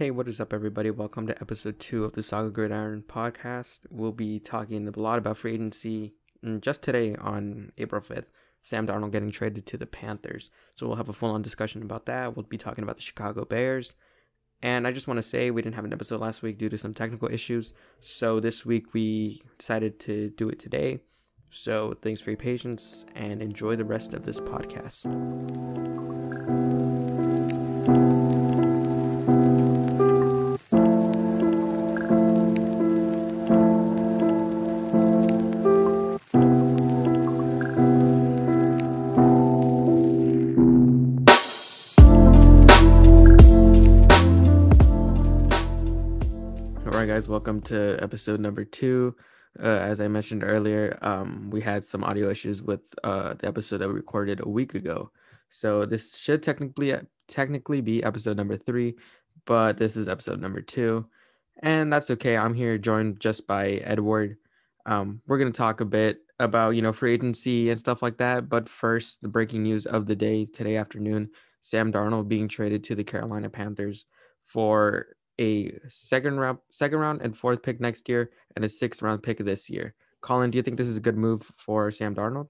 Hey, what is up, everybody? Welcome to episode two of the Saga Gridiron podcast. We'll be talking a lot about free agency. And just today, on April 5th, Sam Darnold getting traded to the Panthers. So we'll have a full on discussion about that. We'll be talking about the Chicago Bears. And I just want to say we didn't have an episode last week due to some technical issues. So this week we decided to do it today. So thanks for your patience and enjoy the rest of this podcast. Welcome to episode number two. Uh, as I mentioned earlier, um, we had some audio issues with uh, the episode that we recorded a week ago. So this should technically technically be episode number three, but this is episode number two, and that's okay. I'm here joined just by Edward. Um, we're gonna talk a bit about you know free agency and stuff like that. But first, the breaking news of the day today afternoon: Sam Darnold being traded to the Carolina Panthers for a second round, second round and fourth pick next year, and a sixth round pick this year. Colin, do you think this is a good move for Sam Darnold?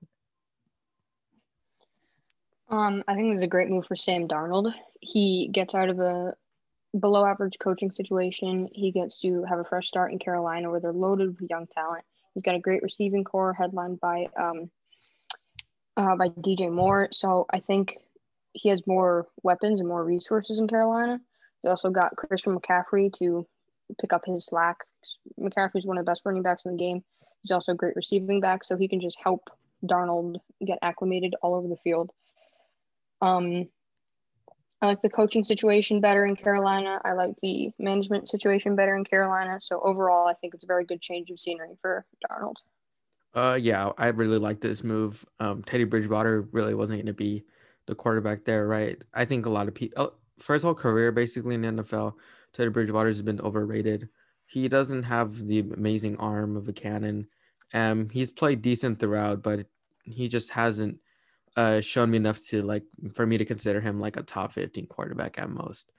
Um, I think this is a great move for Sam Darnold. He gets out of a below average coaching situation. He gets to have a fresh start in Carolina where they're loaded with young talent. He's got a great receiving core headlined by um, uh, by DJ Moore. So I think he has more weapons and more resources in Carolina. They also got Christian McCaffrey to pick up his slack. McCaffrey's one of the best running backs in the game. He's also a great receiving back, so he can just help Darnold get acclimated all over the field. Um, I like the coaching situation better in Carolina. I like the management situation better in Carolina. So overall, I think it's a very good change of scenery for Darnold. Uh, yeah, I really like this move. Um, Teddy Bridgewater really wasn't going to be the quarterback there, right? I think a lot of people, for his whole career, basically in the NFL, Teddy Bridgewater has been overrated. He doesn't have the amazing arm of a cannon. Um, he's played decent throughout, but he just hasn't uh, shown me enough to like for me to consider him like a top 15 quarterback at most.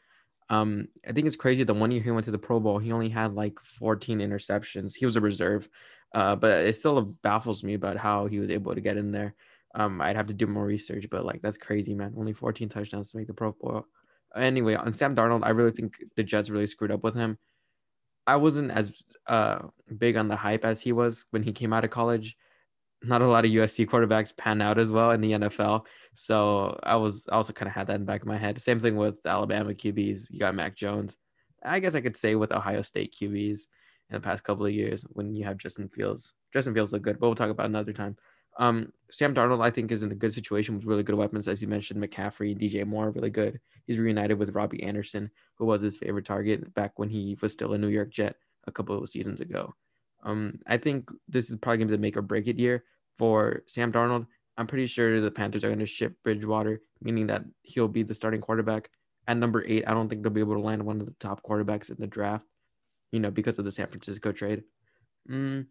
Um, I think it's crazy. The one year he went to the Pro Bowl, he only had like 14 interceptions. He was a reserve, uh, but it still baffles me about how he was able to get in there. Um, I'd have to do more research, but like that's crazy, man. Only 14 touchdowns to make the Pro Bowl anyway, on Sam Darnold, I really think the Jets really screwed up with him. I wasn't as uh, big on the hype as he was when he came out of college. Not a lot of USC quarterbacks pan out as well in the NFL, so I was I also kind of had that in the back of my head. Same thing with Alabama QBs. You got Mac Jones. I guess I could say with Ohio State QBs in the past couple of years when you have Justin Fields. Justin Fields look good, but we'll talk about another time. Um, Sam Darnold, I think, is in a good situation with really good weapons, as you mentioned. McCaffrey, DJ Moore, really good. He's reunited with Robbie Anderson, who was his favorite target back when he was still a New York Jet a couple of seasons ago. Um, I think this is probably going to be the make or break it year for Sam Darnold. I'm pretty sure the Panthers are going to ship Bridgewater, meaning that he'll be the starting quarterback. At number eight, I don't think they'll be able to land one of the top quarterbacks in the draft, you know, because of the San Francisco trade. Mm,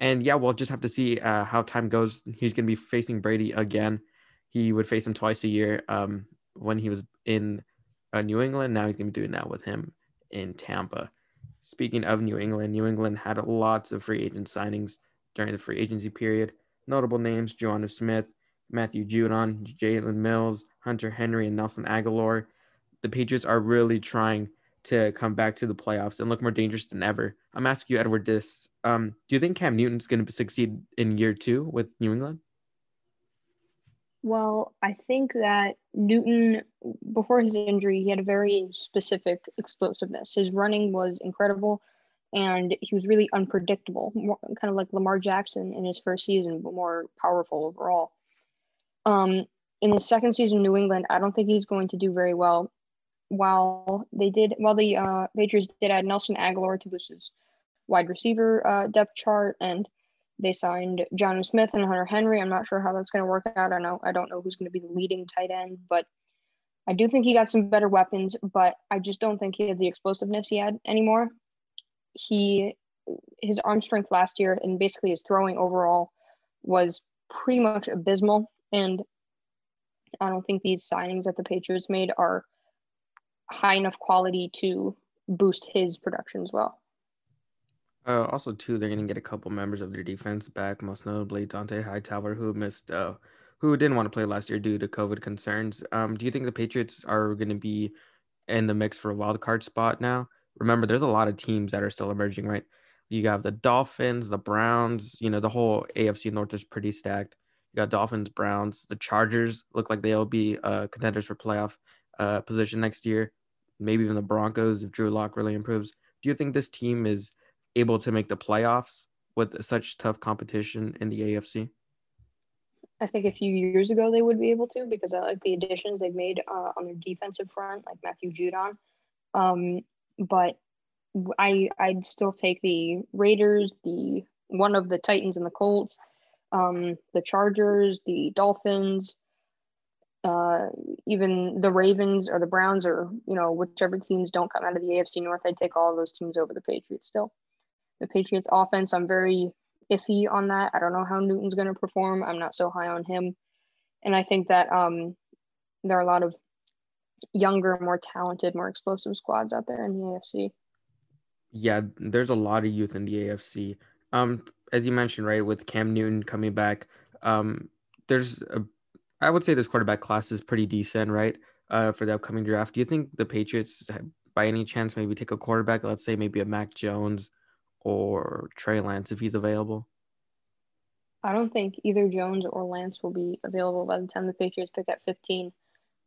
and yeah, we'll just have to see uh, how time goes. He's going to be facing Brady again. He would face him twice a year um, when he was in uh, New England. Now he's going to be doing that with him in Tampa. Speaking of New England, New England had lots of free agent signings during the free agency period. Notable names: Jonnu Smith, Matthew Judon, Jalen Mills, Hunter Henry, and Nelson Agholor. The Patriots are really trying to come back to the playoffs and look more dangerous than ever. I'm asking you, Edward, this. Um, do you think Cam Newton's going to succeed in year two with New England? Well, I think that Newton, before his injury, he had a very specific explosiveness. His running was incredible and he was really unpredictable, more, kind of like Lamar Jackson in his first season, but more powerful overall. Um, in his second season, New England, I don't think he's going to do very well while they did while the uh, Patriots did add Nelson Agholor to boost his wide receiver uh, depth chart, and they signed Jonnu Smith and Hunter Henry. I'm not sure how that's going to work out. I know I don't know who's going to be the leading tight end, but I do think he got some better weapons. But I just don't think he had the explosiveness he had anymore. He his arm strength last year and basically his throwing overall was pretty much abysmal, and I don't think these signings that the Patriots made are high enough quality to boost his production as well. Uh, also, too, they're going to get a couple members of their defense back, most notably Dont'a Hightower, who missed, uh, who didn't want to play last year due to COVID concerns. Um, do you think the Patriots are going to be in the mix for a wild card spot now? Remember, there's a lot of teams that are still emerging, right? You have the Dolphins, the Browns. You know, the whole AFC North is pretty stacked. You got Dolphins, Browns, the Chargers look like they'll be uh, contenders for playoff uh, position next year. Maybe even the Broncos if Drew Lock really improves. Do you think this team is able to make the playoffs with such tough competition in the AFC? I think a few years ago they would be able to because I like the additions they've made uh, on their defensive front, like Matthew Judon. Um, but I I'd still take the Raiders, the one of the Titans and the Colts, um, the Chargers, the Dolphins, uh, even the Ravens or the Browns or you know whichever teams don't come out of the AFC North. I'd take all those teams over the Patriots still the Patriots offense. I'm very iffy on that. I don't know how Newton's going to perform. I'm not so high on him. And I think that um, there are a lot of younger, more talented, more explosive squads out there in the AFC. Yeah, there's a lot of youth in the AFC. Um, as you mentioned, right, with Cam Newton coming back, um, there's a, I would say this quarterback class is pretty decent, right? Uh, for the upcoming draft. Do you think the Patriots, by any chance, maybe take a quarterback? Let's say maybe a Mac Jones or Trey Lance if he's available? I don't think either Jones or Lance will be available by the time the Patriots pick at 15.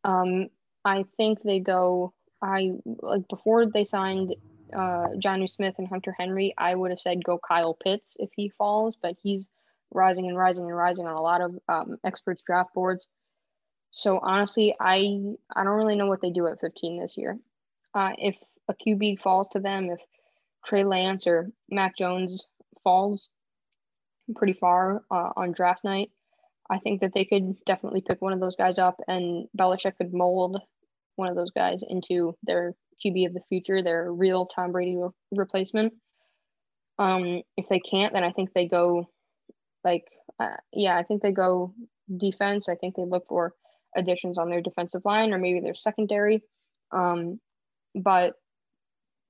Um, I think they go. I like before they signed uh, Jonnu Smith and Hunter Henry. I would have said go Kyle Pitts if he falls, but he's rising and rising and rising on a lot of um, experts draft boards. So honestly, I I don't really know what they do at 15 this year. Uh, if a QB falls to them, if Trey Lance or Mac Jones falls pretty far uh, on draft night, I think that they could definitely pick one of those guys up, and Belichick could mold one of those guys into their QB of the future, their real Tom Brady re- replacement. Um, if they can't, then I think they go like, uh, yeah, I think they go defense. I think they look for additions on their defensive line or maybe their secondary. Um, but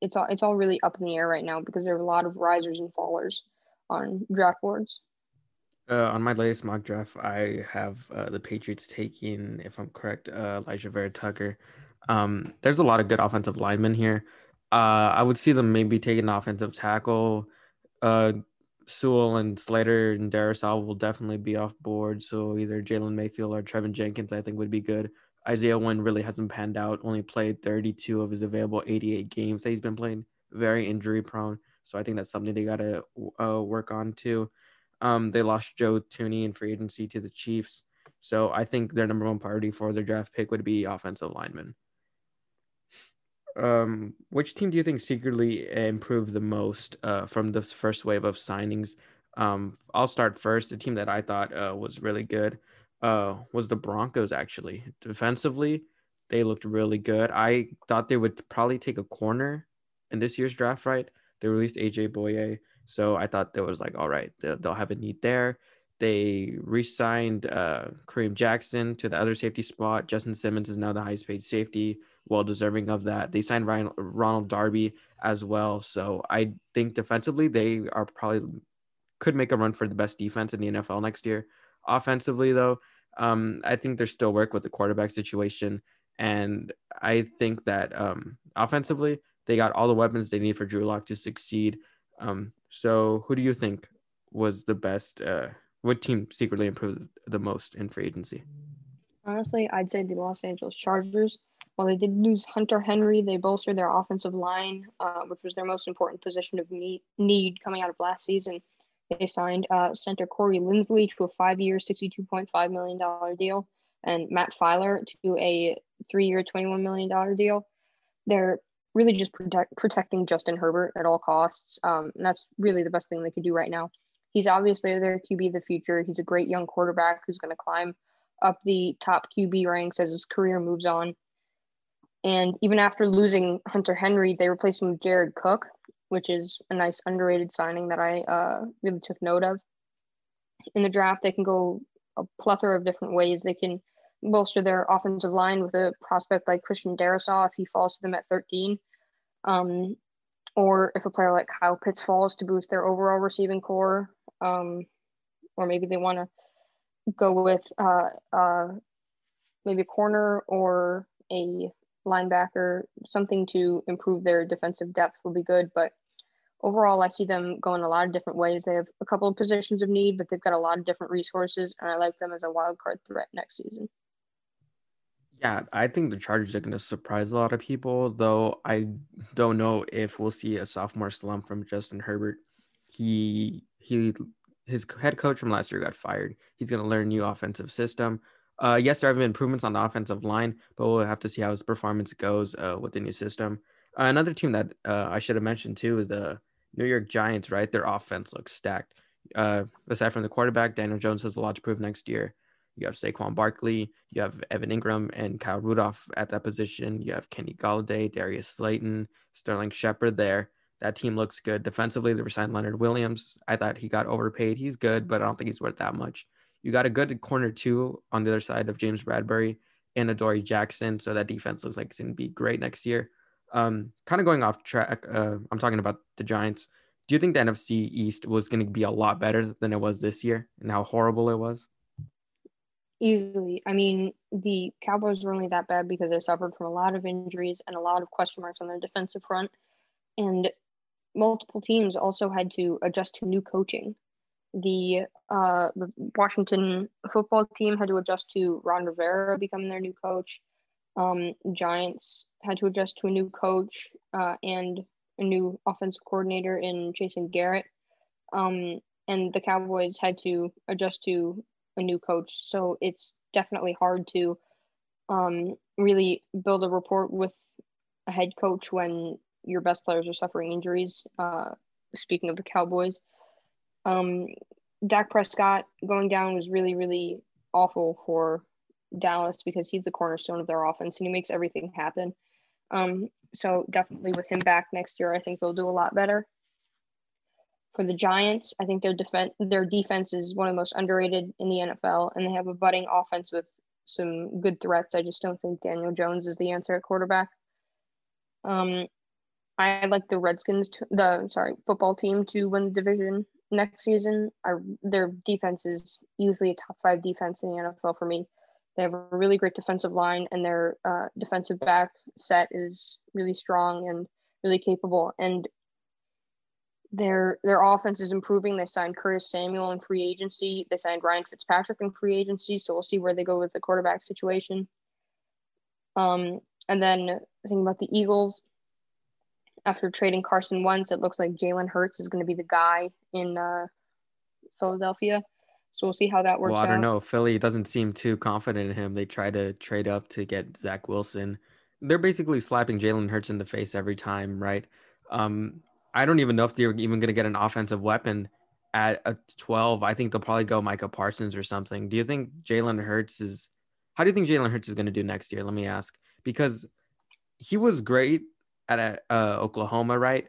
it's all it's all really up in the air right now because there are a lot of risers and fallers on draft boards. Uh, on my latest mock draft, I have uh, the Patriots taking, if I'm correct, uh, Alijah Vera-Tucker. Um, there's a lot of good offensive linemen here. Uh, I would see them maybe taking offensive tackle. Sewell and Slater and Darrisaw will definitely be off board. So either Jalen Mayfield or Teven Jenkins, I think, would be good. Isaiah Wynn really hasn't panned out. Only played 32 of his available 88 games that he's been playing. Very injury prone. So I think that's something they got to uh, work on too. Um, they lost Joe Thuney in free agency to the Chiefs. So I think their number one priority for their draft pick would be offensive lineman. Um, which team do you think secretly improved the most uh, from this first wave of signings? Um, I'll start first. The team that I thought uh, was really good uh, was the Broncos actually. Defensively, they looked really good. I thought they would probably take a corner in this year's draft, right? They released AJ Bouye. So I thought there was like, all right, they'll, they'll have a need there. They re-signed uh, Kareem Jackson to the other safety spot. Justin Simmons is now the highest paid safety, well deserving of that. They signed Ryan, Ronald Darby as well. So I think defensively they are probably could make a run for the best defense in the NFL next year. Offensively, though, um, I think there's still work with the quarterback situation. And I think that um, offensively, they got all the weapons they need for Drew Lock to succeed. Um, so, who do you think was the best? Uh, what team secretly improved the most in free agency? Honestly, I'd say the Los Angeles Chargers. While they did lose Hunter Henry, they bolstered their offensive line, uh, which was their most important position of need coming out of last season. They signed uh, center Corey Linsley to a five-year, $62.5 million deal, and Matt Feiler to a three-year, $21 million deal. They're really just protect, protecting Justin Herbert at all costs. Um, and that's really the best thing they could do right now. He's obviously their QB of the future. He's a great young quarterback who's going to climb up the top QB ranks as his career moves on. And even after losing Hunter Henry, they replaced him with Jared Cook, which is a nice underrated signing that I uh, really took note of. In the draft, they can go a plethora of different ways. They can bolster their offensive line with a prospect like Christian Darrisaw if he falls to them at 13. Um, or if a player like Kyle Pitts falls to boost their overall receiving core, um, or maybe they want to go with uh, uh, maybe a corner or a linebacker, something to improve their defensive depth will be good. But overall, I see them going a lot of different ways. They have a couple of positions of need, but they've got a lot of different resources, and I like them as a wild card threat next season. Yeah, I think the Chargers are going to surprise a lot of people, though I don't know if we'll see a sophomore slump from Justin Herbert. He he his head coach from last year got fired. He's going to learn new offensive system. Uh, yes, there have been improvements on the offensive line, but we'll have to see how his performance goes uh, with the new system. Uh, another team that uh, I should have mentioned too, the New York Giants, right? Their offense looks stacked. Uh, aside from the quarterback, Daniel Jones has a lot to prove next year. You have Saquon Barkley, you have Evan Engram and Kyle Rudolph at that position. You have Kenny Golladay, Darius Slayton, Sterling Shepard there. That team looks good. Defensively, they signed Leonard Williams. I thought he got overpaid. He's good, but I don't think he's worth that much. You got a good corner two on the other side of James Bradberry and Adoree Jackson. So that defense looks like it's going to be great next year. Um, kind of going off track, uh, I'm talking about the Giants. Do you think the NFC East was going to be a lot better than it was this year and how horrible it was? Easily. I mean, the Cowboys were only that bad because they suffered from a lot of injuries and a lot of question marks on their defensive front. And multiple teams also had to adjust to new coaching. The uh, the Washington football team had to adjust to Ron Rivera becoming their new coach. Um, Giants had to adjust to a new coach uh, and a new offensive coordinator in Jason Garrett. Um, and the Cowboys had to adjust to a new coach. So it's definitely hard to um, really build a rapport with a head coach when your best players are suffering injuries. Uh, speaking of the Cowboys, um, Dak Prescott going down was really, really awful for Dallas because he's the cornerstone of their offense and he makes everything happen. Um, so definitely with him back next year, I think they'll do a lot better for the Giants. I think their defense their defense is one of the most underrated in the NFL, and they have a budding offense with some good threats. I just don't think Daniel Jones is the answer at quarterback. Um, I like the Redskins, to, the sorry football team to win the division next season. I, their defense is easily a top five defense in the NFL for me. They have a really great defensive line, and their uh, defensive back set is really strong and really capable. And their their offense is improving. They signed Curtis Samuel in free agency. They signed Ryan Fitzpatrick in free agency. So we'll see where they go with the quarterback situation. Um, and then thinking about the Eagles, after trading Carson Wentz, it looks like Jalen Hurts is going to be the guy in uh, Philadelphia. So we'll see how that works. Well, I don't out. know. Philly doesn't seem too confident in him. They try to trade up to get Zach Wilson. They're basically slapping Jalen Hurts in the face every time, right? Um, I don't even know if they're even going to get an offensive weapon at a 12. I think they'll probably go Micah Parsons or something. Do you think Jalen Hurts is, how do you think Jalen Hurts is going to do next year? Let me ask. Because he was great at uh, Oklahoma, right?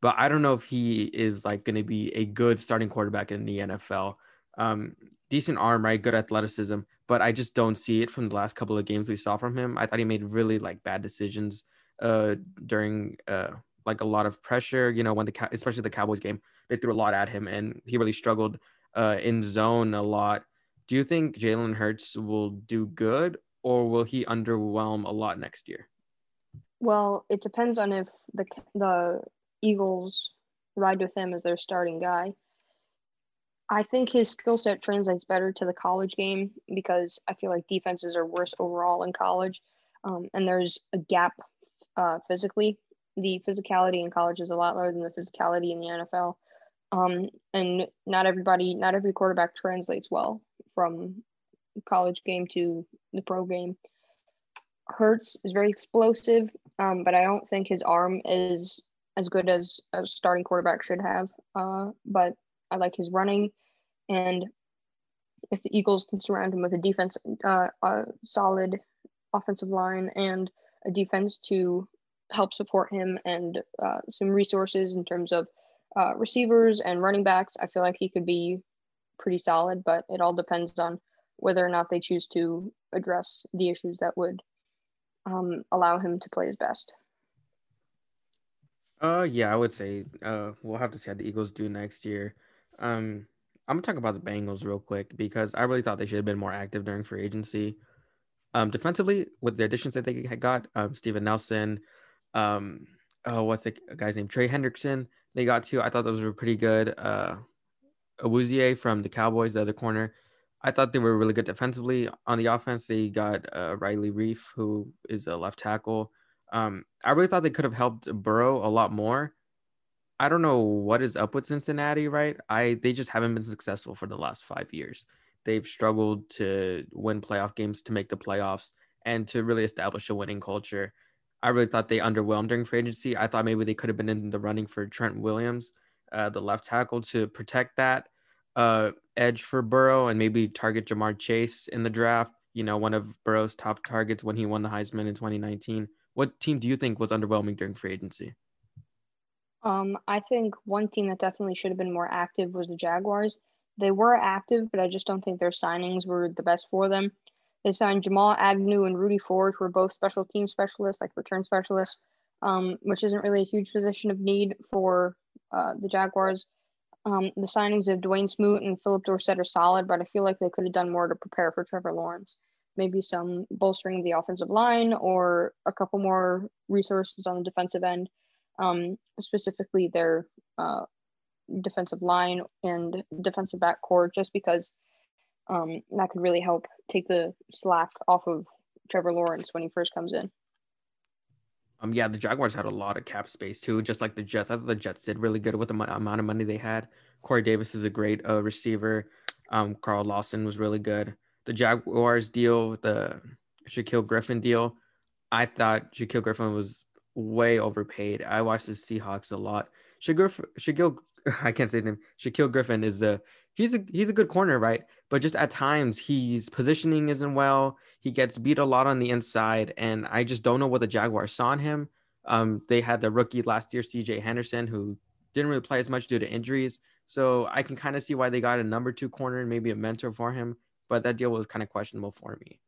But I don't know if he is like going to be a good starting quarterback in the NFL. Um, decent arm, right? Good athleticism, but I just don't see it from the last couple of games we saw from him. I thought he made really like bad decisions uh, during uh, like a lot of pressure. You know, when the especially the Cowboys game, they threw a lot at him, and he really struggled uh, in zone a lot. Do you think Jalen Hurts will do good, or will he underwhelm a lot next year? Well, it depends on if the the Eagles ride with him as their starting guy. I think his skill set translates better to the college game because I feel like defenses are worse overall in college, um, and there's a gap uh, physically the physicality in college is a lot lower than the physicality in the NFL. Um, and not everybody, not every quarterback translates well from college game to the pro game. Hurts is very explosive, um, but I don't think his arm is as good as a starting quarterback should have. Uh, but I like his running, and if the Eagles can surround him with a defense, uh, a solid offensive line and a defense to help support him and uh, some resources in terms of uh, receivers and running backs, I feel like he could be pretty solid, but it all depends on whether or not they choose to address the issues that would um, allow him to play his best. Uh, yeah, I would say uh, we'll have to see how the Eagles do next year. Um, I'm gonna talk about the Bengals real quick because I really thought they should have been more active during free agency. Um, defensively, with the additions that they had got, um, Steven Nelson, um, oh, what's the guy's name? Trey Hendrickson. They got to. I thought those were pretty good. Uh, Awuzie from the Cowboys, the other corner. I thought they were really good defensively. On the offense, they got uh, Riley Reiff, who is a left tackle. Um, I really thought they could have helped Burrow a lot more. I don't know what is up with Cincinnati, right? I they just haven't been successful for the last five years. They've struggled to win playoff games, to make the playoffs, and to really establish a winning culture. I really thought they underwhelmed during free agency. I thought maybe they could have been in the running for Trent Williams, uh, the left tackle, to protect that uh, edge for Burrow and maybe target Ja'Marr Chase in the draft. You know, one of Burrow's top targets when he won the Heisman in 2019. What team do you think was underwhelming during free agency? Um, I think one team that definitely should have been more active was the Jaguars. They were active, but I just don't think their signings were the best for them. They signed Jamal Agnew and Rudy Ford, who are both special team specialists, like return specialists, um, which isn't really a huge position of need for uh, the Jaguars. Um, the signings of Dawuane Smoot and Phillip Dorsett are solid, but I feel like they could have done more to prepare for Trevor Lawrence. Maybe some bolstering of the offensive line or a couple more resources on the defensive end um, specifically their uh, defensive line and defensive back core, just because um, that could really help take the slack off of Trevor Lawrence when he first comes in. Um, yeah, the Jaguars had a lot of cap space too, just like the Jets. I thought the Jets did really good with the amount of money they had. Corey Davis is a great uh, receiver. Um, Carl Lawson was really good. The Jaguars deal, the Shaquill Griffin deal, I thought Shaquill Griffin was way overpaid. I watch the Seahawks a lot. Shaquille, Shaquille I can't say his name. Shaquill Griffin is a he's a he's a good corner, right? But just at times he's positioning isn't well. He gets beat a lot on the inside, and I just don't know what the Jaguars saw in him. Um, they had the rookie last year, C.J. Henderson, who didn't really play as much due to injuries. So I can kind of see why they got a number two corner and maybe a mentor for him. But that deal was kind of questionable for me.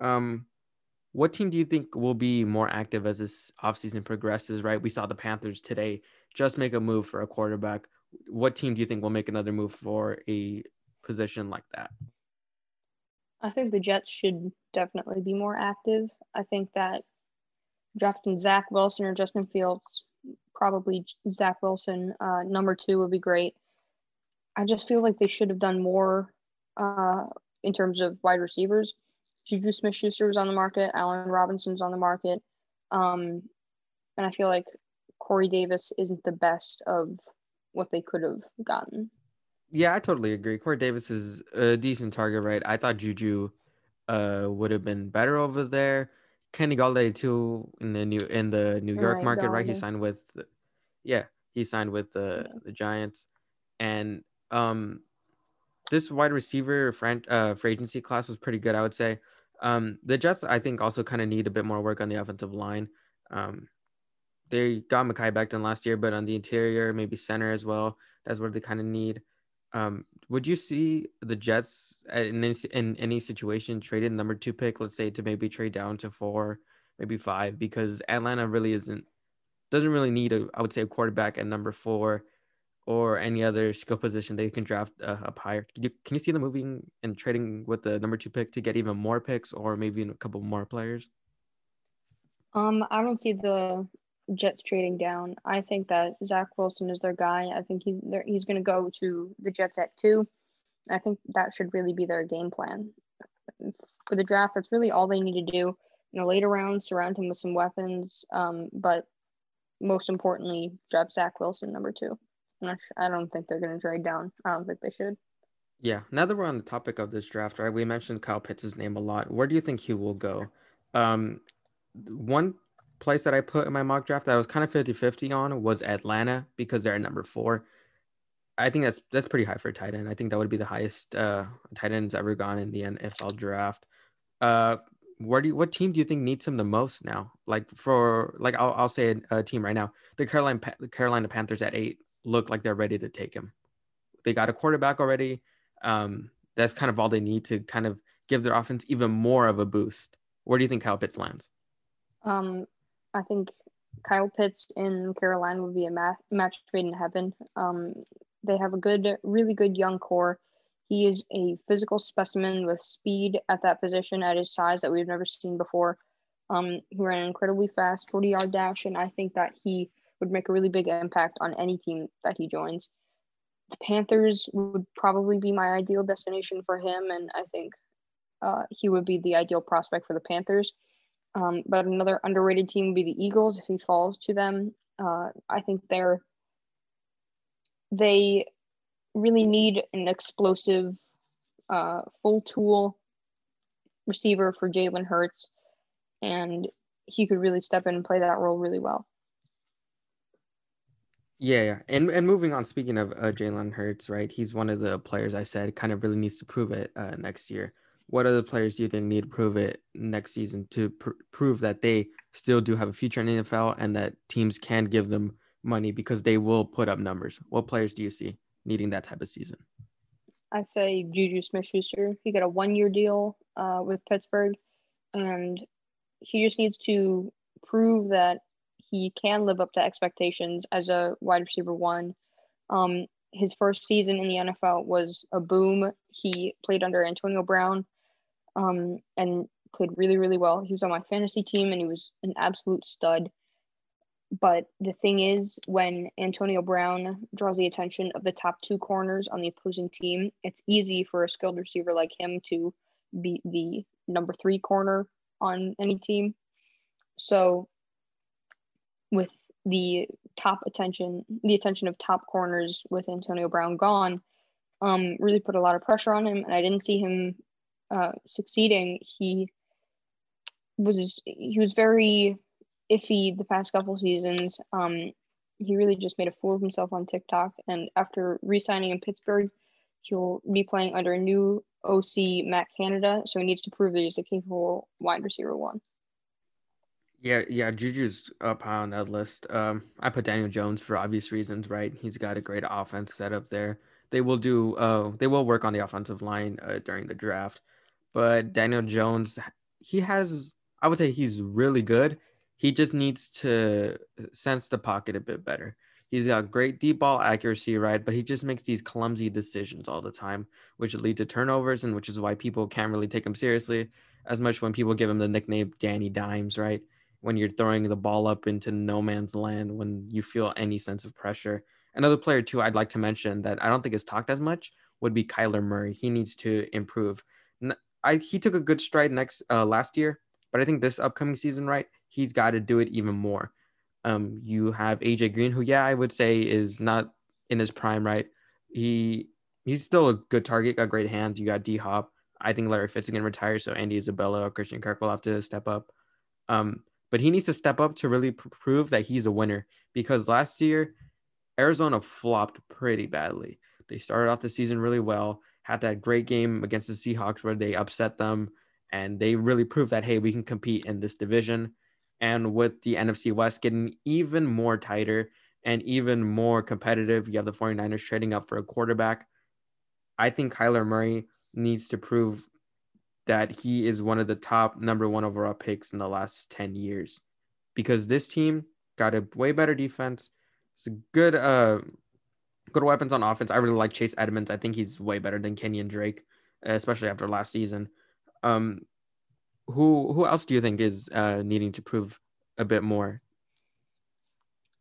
Um, what team do you think will be more active as this offseason progresses, right? We saw the Panthers today just make a move for a quarterback. What team do you think will make another move for a position like that? I think the Jets should definitely be more active. I think that drafting Zach Wilson or Justin Fields, probably Zach Wilson, uh, number two would be great. I just feel like they should have done more uh, in terms of wide receivers. Juju Smith Schuster was on the market, Allen Robinson's on the market. Um, and I feel like Corey Davis isn't the best of what they could have gotten. Yeah, I totally agree. Corey Davis is a decent target, right? I thought Juju uh, would have been better over there. Kenny Golladay too in the new in the New York market, right? He signed with, yeah, he signed with the yeah. the Giants, and um, this wide receiver fran- uh, free agency class was pretty good, I would say. Um, the Jets, I think, also kind of need a bit more work on the offensive line. Um, they got Mekhi Becton last year, but on the interior, maybe center as well. That's what they kind of need. Um, would you see the Jets in any, in any situation traded number two pick, let's say, to maybe trade down to four, maybe five, because Atlanta really isn't doesn't really need a I would say a quarterback at number four or any other skill position they can draft uh, up higher. Can you, can you see them moving and trading with the number two pick to get even more picks or maybe a couple more players? Um, I don't see the Jets trading down. I think that Zach Wilson is their guy. I think he's he's going to go to the Jets at two. I think that should really be their game plan for the draft. That's really all they need to do. In the later rounds, surround him with some weapons. Um, but most importantly, draft Zach Wilson number two. I don't think they're going to trade down. I don't think they should. Yeah. Now that we're on the topic of this draft, right? We mentioned Kyle Pitts' name a lot. Where do you think he will go? Um, one place that I put in my mock draft that I was kind of 50 50 on was Atlanta because they're at number four. I think that's that's pretty high for a tight end. I think that would be the highest uh, tight end's ever gone in the NFL draft. Uh, where do you, what team do you think needs him the most now? Like for like I'll, I'll say a, a team right now, the Carolina the Carolina Panthers at eight look like they're ready to take him. They got a quarterback already. Um, that's kind of all they need to kind of give their offense even more of a boost. Where do you think Kyle Pitts lands? Um, I think Kyle Pitts in Carolina would be a match made in heaven. Um, they have a good, really good young core. He is a physical specimen with speed at that position at his size that we've never seen before. Um, he ran an incredibly fast 40 yard dash, and I think that he would make a really big impact on any team that he joins. The Panthers would probably be my ideal destination for him, and I think uh, he would be the ideal prospect for the Panthers. Um, but another underrated team would be the Eagles if he falls to them. Uh, I think they're they really need an explosive, uh, full tool receiver for Jalen Hurts, and he could really step in and play that role really well. Yeah, yeah. And and moving on, speaking of uh, Jalen Hurts, right? He's one of the players I said kind of really needs to prove it uh, next year. What other players do you think need to prove it next season to pr- prove that they still do have a future in the NFL and that teams can give them money because they will put up numbers? What players do you see needing that type of season? I'd say Juju Smith Schuster. He got a one year deal uh, with Pittsburgh, and he just needs to prove that he can live up to expectations as a wide receiver one. Um, his first season in the NFL was a boom. He played under Antonio Brown um, and played really, really well. He was on my fantasy team and he was an absolute stud. But the thing is, when Antonio Brown draws the attention of the top two corners on the opposing team, it's easy for a skilled receiver like him to be the number three corner on any team. So with the top attention, the attention of top corners with Antonio Brown gone, um, really put a lot of pressure on him, and I didn't see him uh, succeeding. He was he was very iffy the past couple seasons. Um, he really just made a fool of himself on TikTok, and after re-signing in Pittsburgh, he'll be playing under a new OC Matt Canada, so he needs to prove that he's a capable wide receiver one. Yeah, yeah, Juju's up high on that list. Um, I put Daniel Jones for obvious reasons, right? He's got a great offense set up there. They will do, uh, they will work on the offensive line uh, during the draft, but Daniel Jones, he has, I would say, he's really good. He just needs to sense the pocket a bit better. He's got great deep ball accuracy, right? But he just makes these clumsy decisions all the time, which lead to turnovers, and which is why people can't really take him seriously as much when people give him the nickname Danny Dimes, right? when you're throwing the ball up into no man's land when you feel any sense of pressure. Another player too I'd like to mention that I don't think is talked as much would be Kyler Murray. He needs to improve. I he took a good stride next uh, last year, but I think this upcoming season, right, he's got to do it even more. Um, you have AJ Green, who yeah, I would say is not in his prime, right? He he's still a good target, got great hands. You got D Hop. I think Larry Fitz is gonna retire, so Andy Isabella or Christian Kirk will have to step up. Um, but he needs to step up to really pr- prove that he's a winner because last year Arizona flopped pretty badly. They started off the season really well, had that great game against the Seahawks where they upset them and they really proved that hey, we can compete in this division. And with the NFC West getting even more tighter and even more competitive, you have the 49ers trading up for a quarterback. I think Kyler Murray needs to prove that he is one of the top number one overall picks in the last 10 years because this team got a way better defense. It's a good uh good weapons on offense. I really like Chase Edmonds. I think he's way better than Kenyan Drake, especially after last season. Um who who else do you think is uh needing to prove a bit more?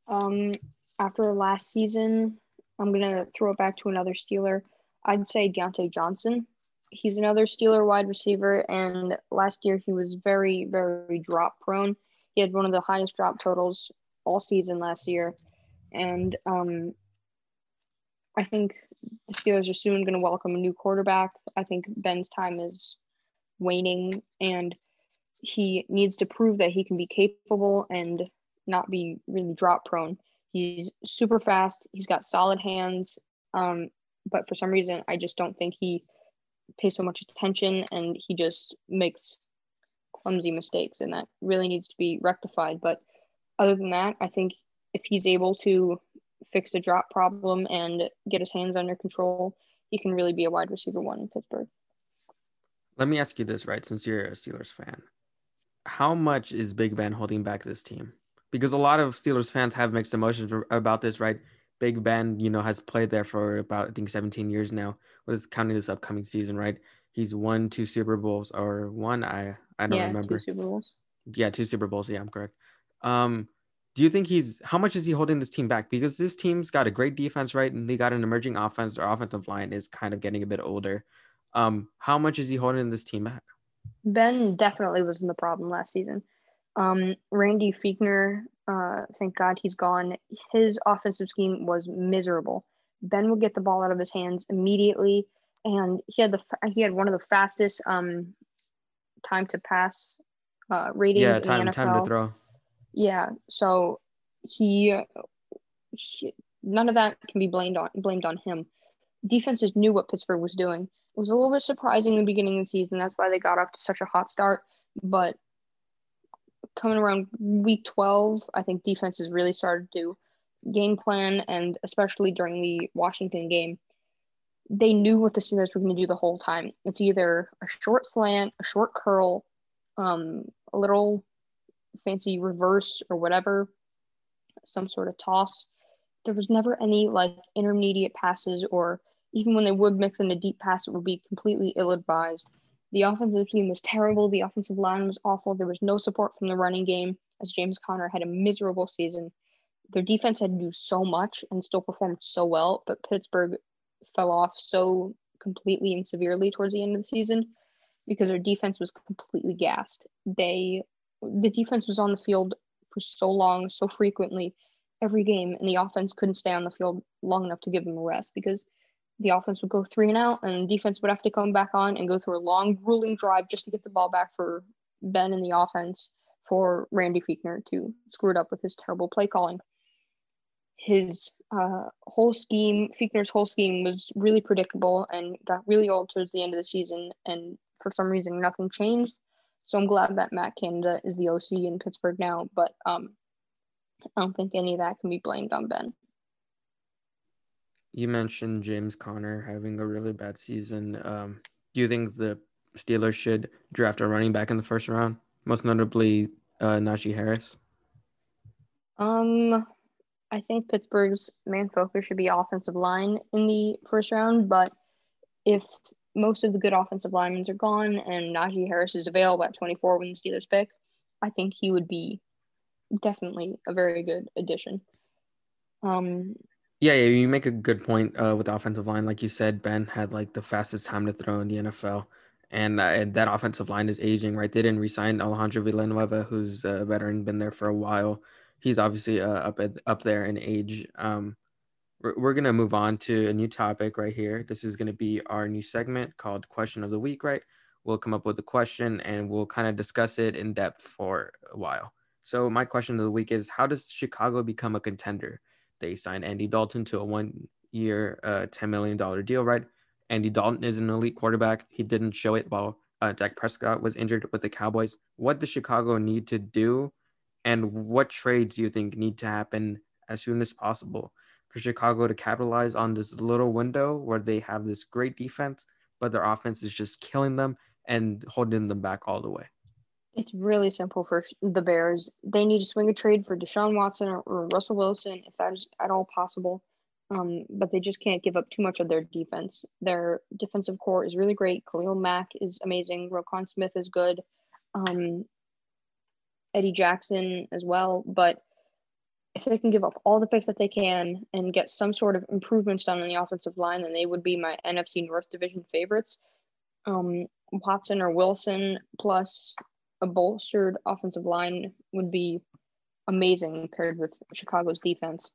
Um after last season, I'm gonna throw it back to another Steeler. I'd say Diontae Johnson he's another Steeler wide receiver, and last year he was very, very drop prone. He had one of the highest drop totals all season last year, and um, I think the Steelers are soon going to welcome a new quarterback. I think Ben's time is waning, and he needs to prove that he can be capable and not be really drop prone. He's super fast. He's got solid hands. Um, but for some reason, I just don't think he pays so much attention and he just makes clumsy mistakes and that really needs to be rectified but other than that i think if he's able to fix a drop problem and get his hands under control he can really be a wide receiver one in pittsburgh let me ask you this right since you're a steelers fan how much is big ben holding back this team because a lot of Steelers fans have mixed emotions about this, right? Big Ben, you know, has played there for about I think 17 years now. Was counting this upcoming season, right? He's won two Super Bowls or one. I I don't yeah, remember. Two Super Bowls. Yeah, two Super Bowls. Yeah, I'm correct. Um, do you think he's how much is he holding this team back? Because this team's got a great defense, right? And they got an emerging offense. Their offensive line is kind of getting a bit older. Um, how much is he holding this team back? Ben definitely wasn't the problem last season. Um, Randy Fichtner, uh, thank God he's gone. His offensive scheme was miserable. Ben would get the ball out of his hands immediately, and he had the he had one of the fastest um, time to pass uh, ratings Yeah, in the NFL. time to throw. Yeah, so he, he none of that can be blamed on blamed on him. Defenses knew what Pittsburgh was doing. It was a little bit surprising in the beginning of the season. That's why they got off to such a hot start. But coming around week 12, I think defenses really started to game plan, and especially during the Washington game, they knew what the Steelers were going to do the whole time. It's either a short slant, a short curl, um, a little fancy reverse or whatever, some sort of toss. There was never any like intermediate passes, or even when they would mix in a deep pass, it would be completely ill advised. The offensive team was terrible. The offensive line was awful. There was no support from the running game, as James Conner had a miserable season. Their defense had to do so much and still performed so well, but Pittsburgh fell off so completely and severely towards the end of the season because their defense was completely gassed. They the defense was on the field for so long, so frequently, every game, and the offense couldn't stay on the field long enough to give them a rest because the offense would go three and out, and the defense would have to come back on and go through a long, grueling drive just to get the ball back for Ben and the offense for Randy Fichtner to screw it up with his terrible play calling. His uh, whole scheme, Fichtner's whole scheme, was really predictable and got really old towards the end of the season. And for some reason, nothing changed. So I'm glad that Matt Canada is the OC in Pittsburgh now, but um, I don't think any of that can be blamed on Ben. You mentioned James Conner having a really bad season. Um, do you think the Steelers should draft a running back in the first round, most notably uh, Najee Harris? Um, I think Pittsburgh's main focus should be offensive line in the first round, but if most of the good offensive linemen are gone and Najee Harris is available at 24 when the Steelers pick, I think he would be definitely a very good addition. Um, Yeah, yeah, you make a good point uh, with the offensive line. Like you said, Ben had like the fastest time to throw in the NFL, and, uh, and that offensive line is aging. Right, they didn't resign Alejandro Villanueva, who's a veteran, been there for a while. He's obviously uh, up at, up there in age. Um, we're, we're gonna move on to a new topic right here. This is gonna be our new segment called Question of the Week. Right, we'll come up with a question and we'll kind of discuss it in depth for a while. So my question of the week is: How does Chicago become a contender? They signed Andy Dalton to a one year, uh, $10 million deal, right? Andy Dalton is an elite quarterback. He didn't show it while uh, Dak Prescott was injured with the Cowboys. What does Chicago need to do? And what trades do you think need to happen as soon as possible for Chicago to capitalize on this little window where they have this great defense, but their offense is just killing them and holding them back all the way? It's really simple for the Bears. They need to swing a trade for Deshaun Watson or, or Russell Wilson if that is at all possible. Um, but they just can't give up too much of their defense. Their defensive core is really great. Khalil Mack is amazing. Roquan Smith is good. Um, Eddie Jackson as well. But if they can give up all the picks that they can and get some sort of improvements done on the offensive line, then they would be my NFC North Division favorites. Um, Watson or Wilson plus a bolstered offensive line would be amazing paired with Chicago's defense.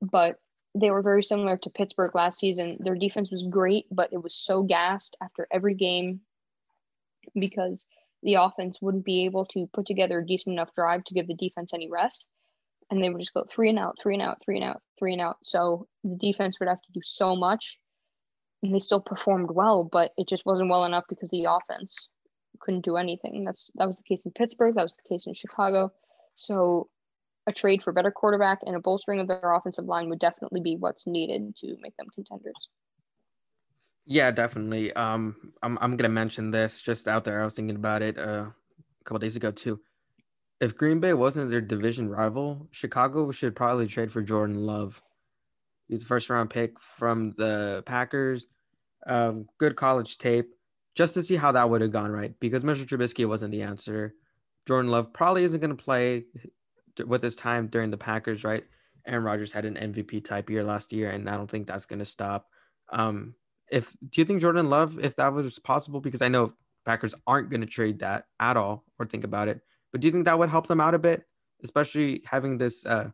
But they were very similar to Pittsburgh last season. Their defense was great, but it was so gassed after every game because the offense wouldn't be able to put together a decent enough drive to give the defense any rest. And they would just go three and out, three and out, three and out, three and out. So the defense would have to do so much. And they still performed well, but it just wasn't well enough because the offense couldn't do anything. That's that was the case in Pittsburgh. That was the case in Chicago. So a trade for better quarterback and a bolstering of their offensive line would definitely be what's needed to make them contenders. Yeah, definitely. Um, I'm I'm gonna mention this just out there. I was thinking about it uh, a couple days ago too. If Green Bay wasn't their division rival, Chicago should probably trade for Jordan Love. He's a first round pick from the Packers. Um, good college tape, just to see how that would have gone right. Because Mr. Trubisky wasn't the answer. Jordan Love probably isn't going to play with his time during the Packers, right? Aaron Rodgers had an MVP type year last year, and I don't think that's going to stop. Um, if do you think Jordan Love, if that was possible, because I know Packers aren't going to trade that at all or think about it, but do you think that would help them out a bit, especially having this? Uh,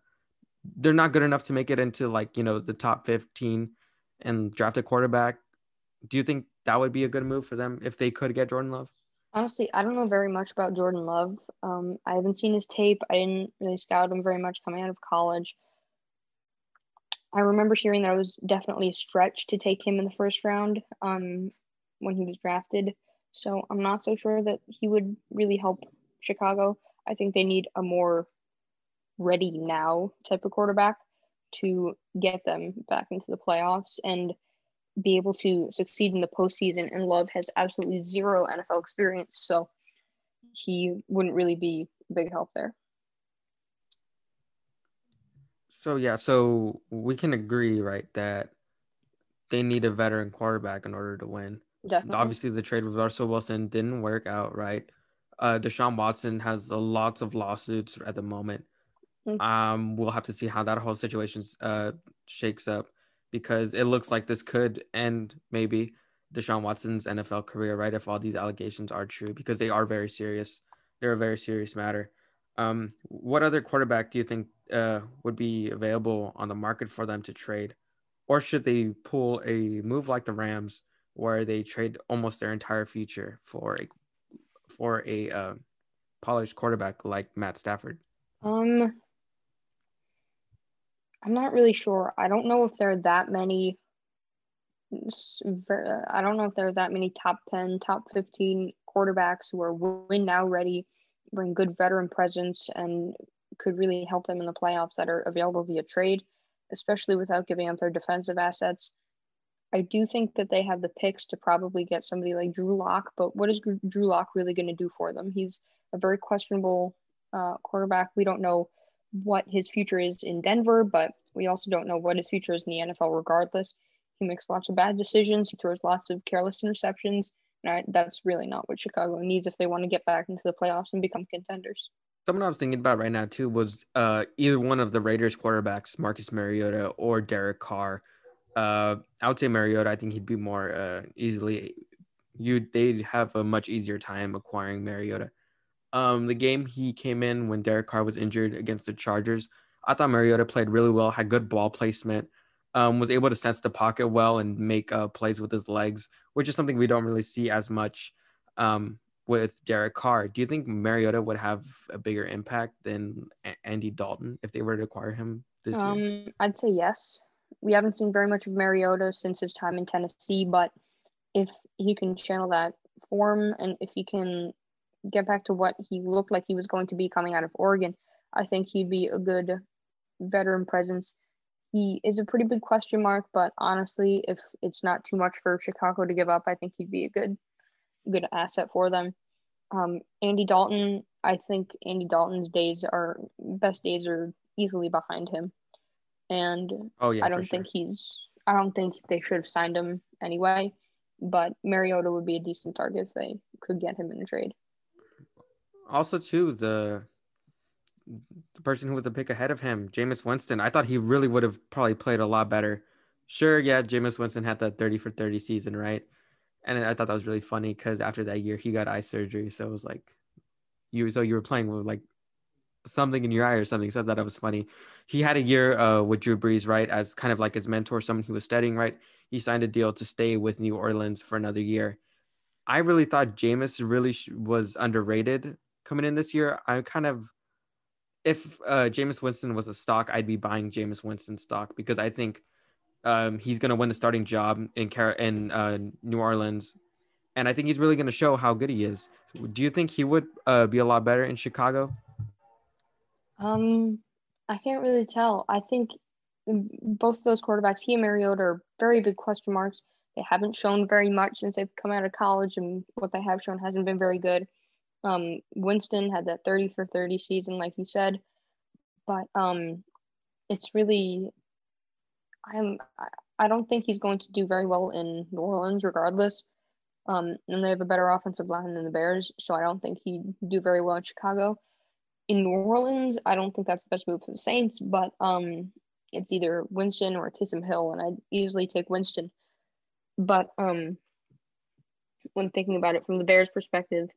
they're not good enough to make it into like you know the top fifteen and draft a quarterback. Do you think that would be a good move for them if they could get Jordan Love? Honestly, I don't know very much about Jordan Love. Um, I haven't seen his tape. I didn't really scout him very much coming out of college. I remember hearing that it was definitely a stretch to take him in the first round um, when he was drafted. So I'm not so sure that he would really help Chicago. I think they need a more ready now type of quarterback to get them back into the playoffs and be able to succeed in the postseason. And Love has absolutely zero NFL experience, so he wouldn't really be a big help there. So yeah, so we can agree, right, that they need a veteran quarterback in order to win. Definitely. Obviously, the trade with Russell Wilson didn't work out, right? Uh, Deshaun Watson has lots of lawsuits at the moment. Mm-hmm. Um, we'll have to see how that whole situation uh shakes up because it looks like this could end maybe Deshaun Watson's NFL career, right? If all these allegations are true, because they are very serious. They're a very serious matter. Um, what other quarterback do you think uh, would be available on the market for them to trade? Or should they pull a move like the Rams where they trade almost their entire future for a for a uh, polished quarterback like Matt Stafford? Um, I'm not really sure. I don't know if there are that many. I don't know if there are that many top 10, top 15 quarterbacks who are win now ready, bring good veteran presence, and could really help them in the playoffs that are available via trade, especially without giving up their defensive assets. I do think that they have the picks to probably get somebody like Drew Lock, but what is Drew Lock really going to do for them? He's a very questionable uh, quarterback. We don't know what his future is in Denver, but we also don't know what his future is in the NFL regardless. He makes lots of bad decisions, he throws lots of careless interceptions, and that's really not what Chicago needs if they want to get back into the playoffs and become contenders. Someone I was thinking about right now too was uh, either one of the Raiders quarterbacks, Marcus Mariota or Derek Carr. Uh, I would say Mariota. I think he'd be more uh, easily. You they'd have a much easier time acquiring Mariota. Um, the game he came in when Derek Carr was injured against the Chargers, I thought Mariota played really well, had good ball placement, um, was able to sense the pocket well and make uh, plays with his legs, which is something we don't really see as much um, with Derek Carr. Do you think Mariota would have a bigger impact than Andy Dalton if they were to acquire him this um, year? I'd say yes. We haven't seen very much of Mariota since his time in Tennessee, but if he can channel that form and if he can get back to what he looked like he was going to be coming out of Oregon, I think he'd be a good veteran presence. He is a pretty big question mark, but honestly, if it's not too much for Chicago to give up, I think he'd be a good good asset for them. Um, Andy Dalton, I think Andy Dalton's days are best days are easily behind him, and oh yeah, I don't sure. think he's. I don't think they should have signed him anyway. But Mariota would be a decent target if they could get him in a trade also too the the person who was the pick ahead of him, Jameis Winston. I thought he really would have probably played a lot better. Sure, yeah, Jameis Winston had that 30 for 30 season, right? And I thought that was really funny because after that year he got eye surgery. So it was like you so you were playing with like something in your eye or something. said that it was funny. He had a year uh, with Drew Brees, right, as kind of like his mentor, someone he was studying, right? He signed a deal to stay with New Orleans for another year. I really thought Jameis really sh- was underrated coming in this year, I'm kind of if uh, Jameis Winston was a stock, I'd be buying Jameis Winston stock because I think um, he's going to win the starting job in Car- in uh, New Orleans, and I think he's really going to show how good he is. Do you think he would uh, be a lot better in Chicago? Um, I can't really tell. I think both those quarterbacks, he and Mariota, are very big question marks. They haven't shown very much since they've come out of college, and what they have shown hasn't been very good. Um, Winston had that 30 for 30 season, like you said, but um, it's really, I'm, I don't think he's going to do very well in New Orleans, regardless. Um, and they have a better offensive line than the Bears, so I don't think he'd do very well in Chicago. In New Orleans, I don't think that's the best move for the Saints, but um, it's either Winston or Taysom Hill, and I'd easily take Winston. But um, when thinking about it from the Bears' perspective,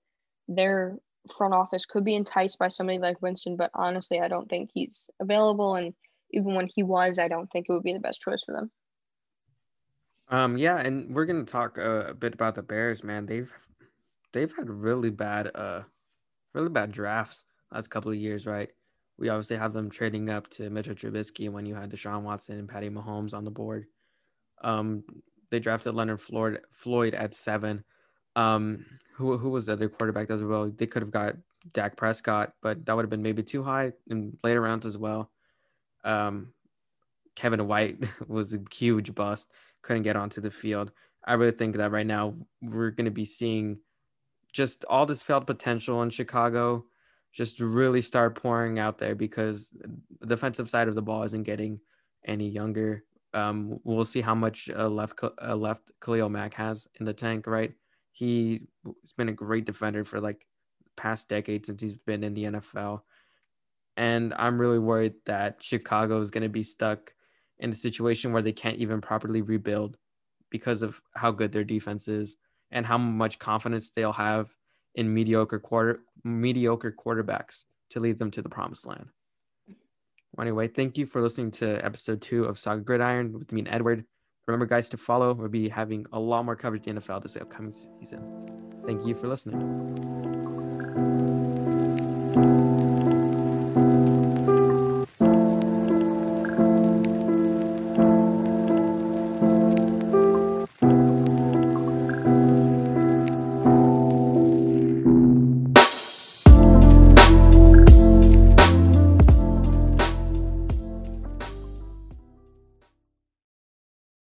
their front office could be enticed by somebody like Winston, but honestly, I don't think he's available. And even when he was, I don't think it would be the best choice for them. Um, yeah, and we're gonna talk uh, a bit about the Bears, man. They've they've had really bad, uh, really bad drafts last couple of years, right? We obviously have them trading up to Mitchell Trubisky when you had Deshaun Watson and Patty Mahomes on the board. Um, they drafted Leonard Floyd Floyd at seven. Um, who who was the other quarterback as well? They could have got Dak Prescott, but that would have been maybe too high in later rounds as well. Um, Kevin White was a huge bust, couldn't get onto the field. I really think that right now we're going to be seeing just all this failed potential in Chicago just really start pouring out there because the defensive side of the ball isn't getting any younger. Um, we'll see how much uh, left uh, left Khalil Mack has in the tank, right? He's been a great defender for like past decade since he's been in the NFL. And I'm really worried that Chicago is going to be stuck in a situation where they can't even properly rebuild because of how good their defense is and how much confidence they'll have in mediocre quarter mediocre quarterbacks to lead them to the promised land. Well, anyway, thank you for listening to episode two of Saga Gridiron with me and Edward. Remember, guys, to follow. We'll be having a lot more coverage in the NFL this upcoming season. Thank you for listening.